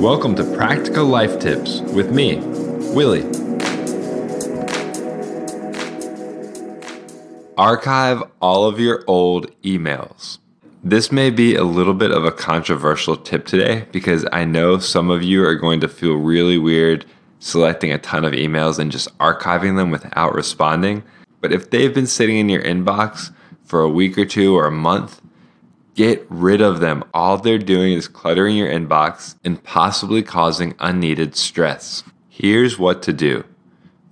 Welcome to Practical Life Tips with me, Willie. Archive all of your old emails. This may be a little bit of a controversial tip today because I know some of you are going to feel really weird selecting a ton of emails and just archiving them without responding. But if they've been sitting in your inbox for a week or two or a month, get rid of them. All they're doing is cluttering your inbox and possibly causing unneeded stress. Here's what to do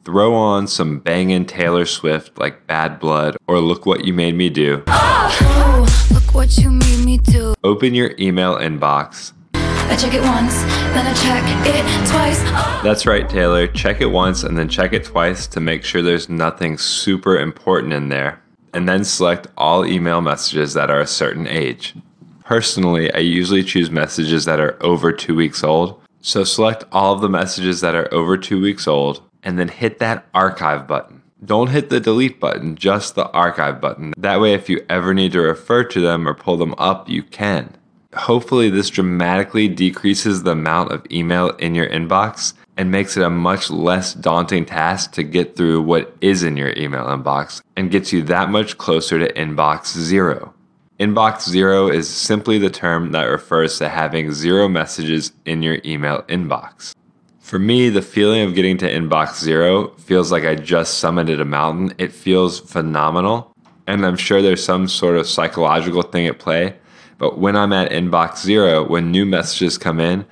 throw on some bangin' Taylor Swift like Bad Blood or Look What You Made Me Do. Oh, look what you made me do. Open your email inbox. I check it once, then I check it twice. Oh. That's right, Taylor. Check it once and then check it twice to make sure there's nothing super important in there. And then select all email messages that are a certain age. Personally, I usually choose messages that are over two weeks old. So select all of the messages that are over two weeks old and then hit that archive button. Don't hit the delete button, just the archive button. That way, if you ever need to refer to them or pull them up, you can. Hopefully, this dramatically decreases the amount of email in your inbox and makes it a much less daunting task to get through what is in your email inbox and gets you that much closer to inbox zero. Inbox zero is simply the term that refers to having zero messages in your email inbox. For me, the feeling of getting to inbox zero feels like I just summited a mountain. It feels phenomenal. And I'm sure there's some sort of psychological thing at play. But when I'm at inbox zero, when new messages come in,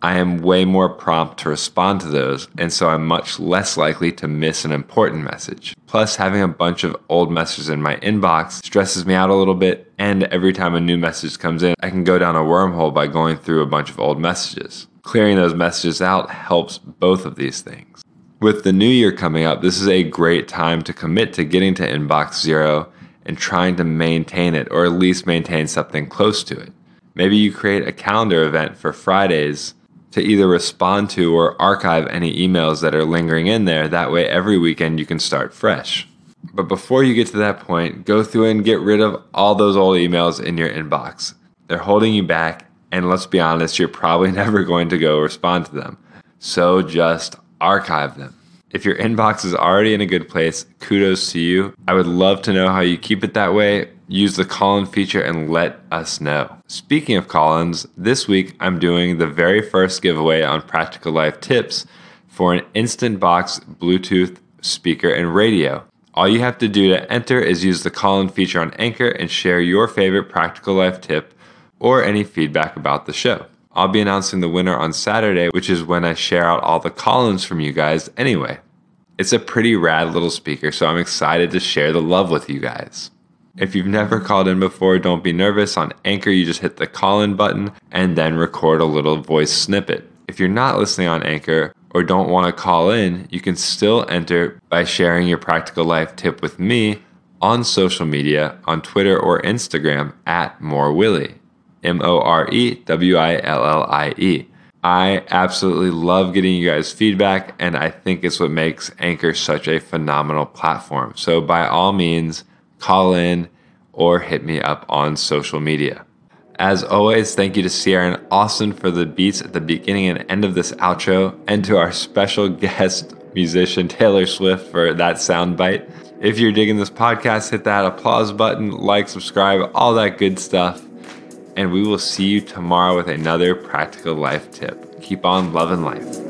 I am way more prompt to respond to those, and so I'm much less likely to miss an important message. Plus, having a bunch of old messages in my inbox stresses me out a little bit, and every time a new message comes in, I can go down a wormhole by going through a bunch of old messages. Clearing those messages out helps both of these things. With the new year coming up, this is a great time to commit to getting to inbox zero and trying to maintain it, or at least maintain something close to it. Maybe you create a calendar event for Fridays to either respond to or archive any emails that are lingering in there. That way, every weekend you can start fresh. But before you get to that point, go through and get rid of all those old emails in your inbox. They're holding you back, and let's be honest, you're probably never going to go respond to them. So just archive them. If your inbox is already in a good place, kudos to you. I would love to know how you keep it that way. Use the call in feature and let us know. Speaking of call ins, this week I'm doing the very first giveaway on Practical Life Tips for an Instant Box Bluetooth speaker and radio. All you have to do to enter is use the call in feature on Anchor and share your favorite Practical Life tip or any feedback about the show. I'll be announcing the winner on Saturday, which is when I share out all the call ins from you guys anyway. It's a pretty rad little speaker, so I'm excited to share the love with you guys. If you've never called in before, don't be nervous. On Anchor, you just hit the call in button and then record a little voice snippet. If you're not listening on Anchor or don't want to call in, you can still enter by sharing your practical life tip with me on social media on Twitter or Instagram at MoreWillie. M O R E W I L L I E. I absolutely love getting you guys' feedback, and I think it's what makes Anchor such a phenomenal platform. So, by all means, call in or hit me up on social media. As always, thank you to Sierra and Austin for the beats at the beginning and end of this outro, and to our special guest musician Taylor Swift for that soundbite. If you're digging this podcast, hit that applause button, like, subscribe, all that good stuff and we will see you tomorrow with another practical life tip. Keep on loving life.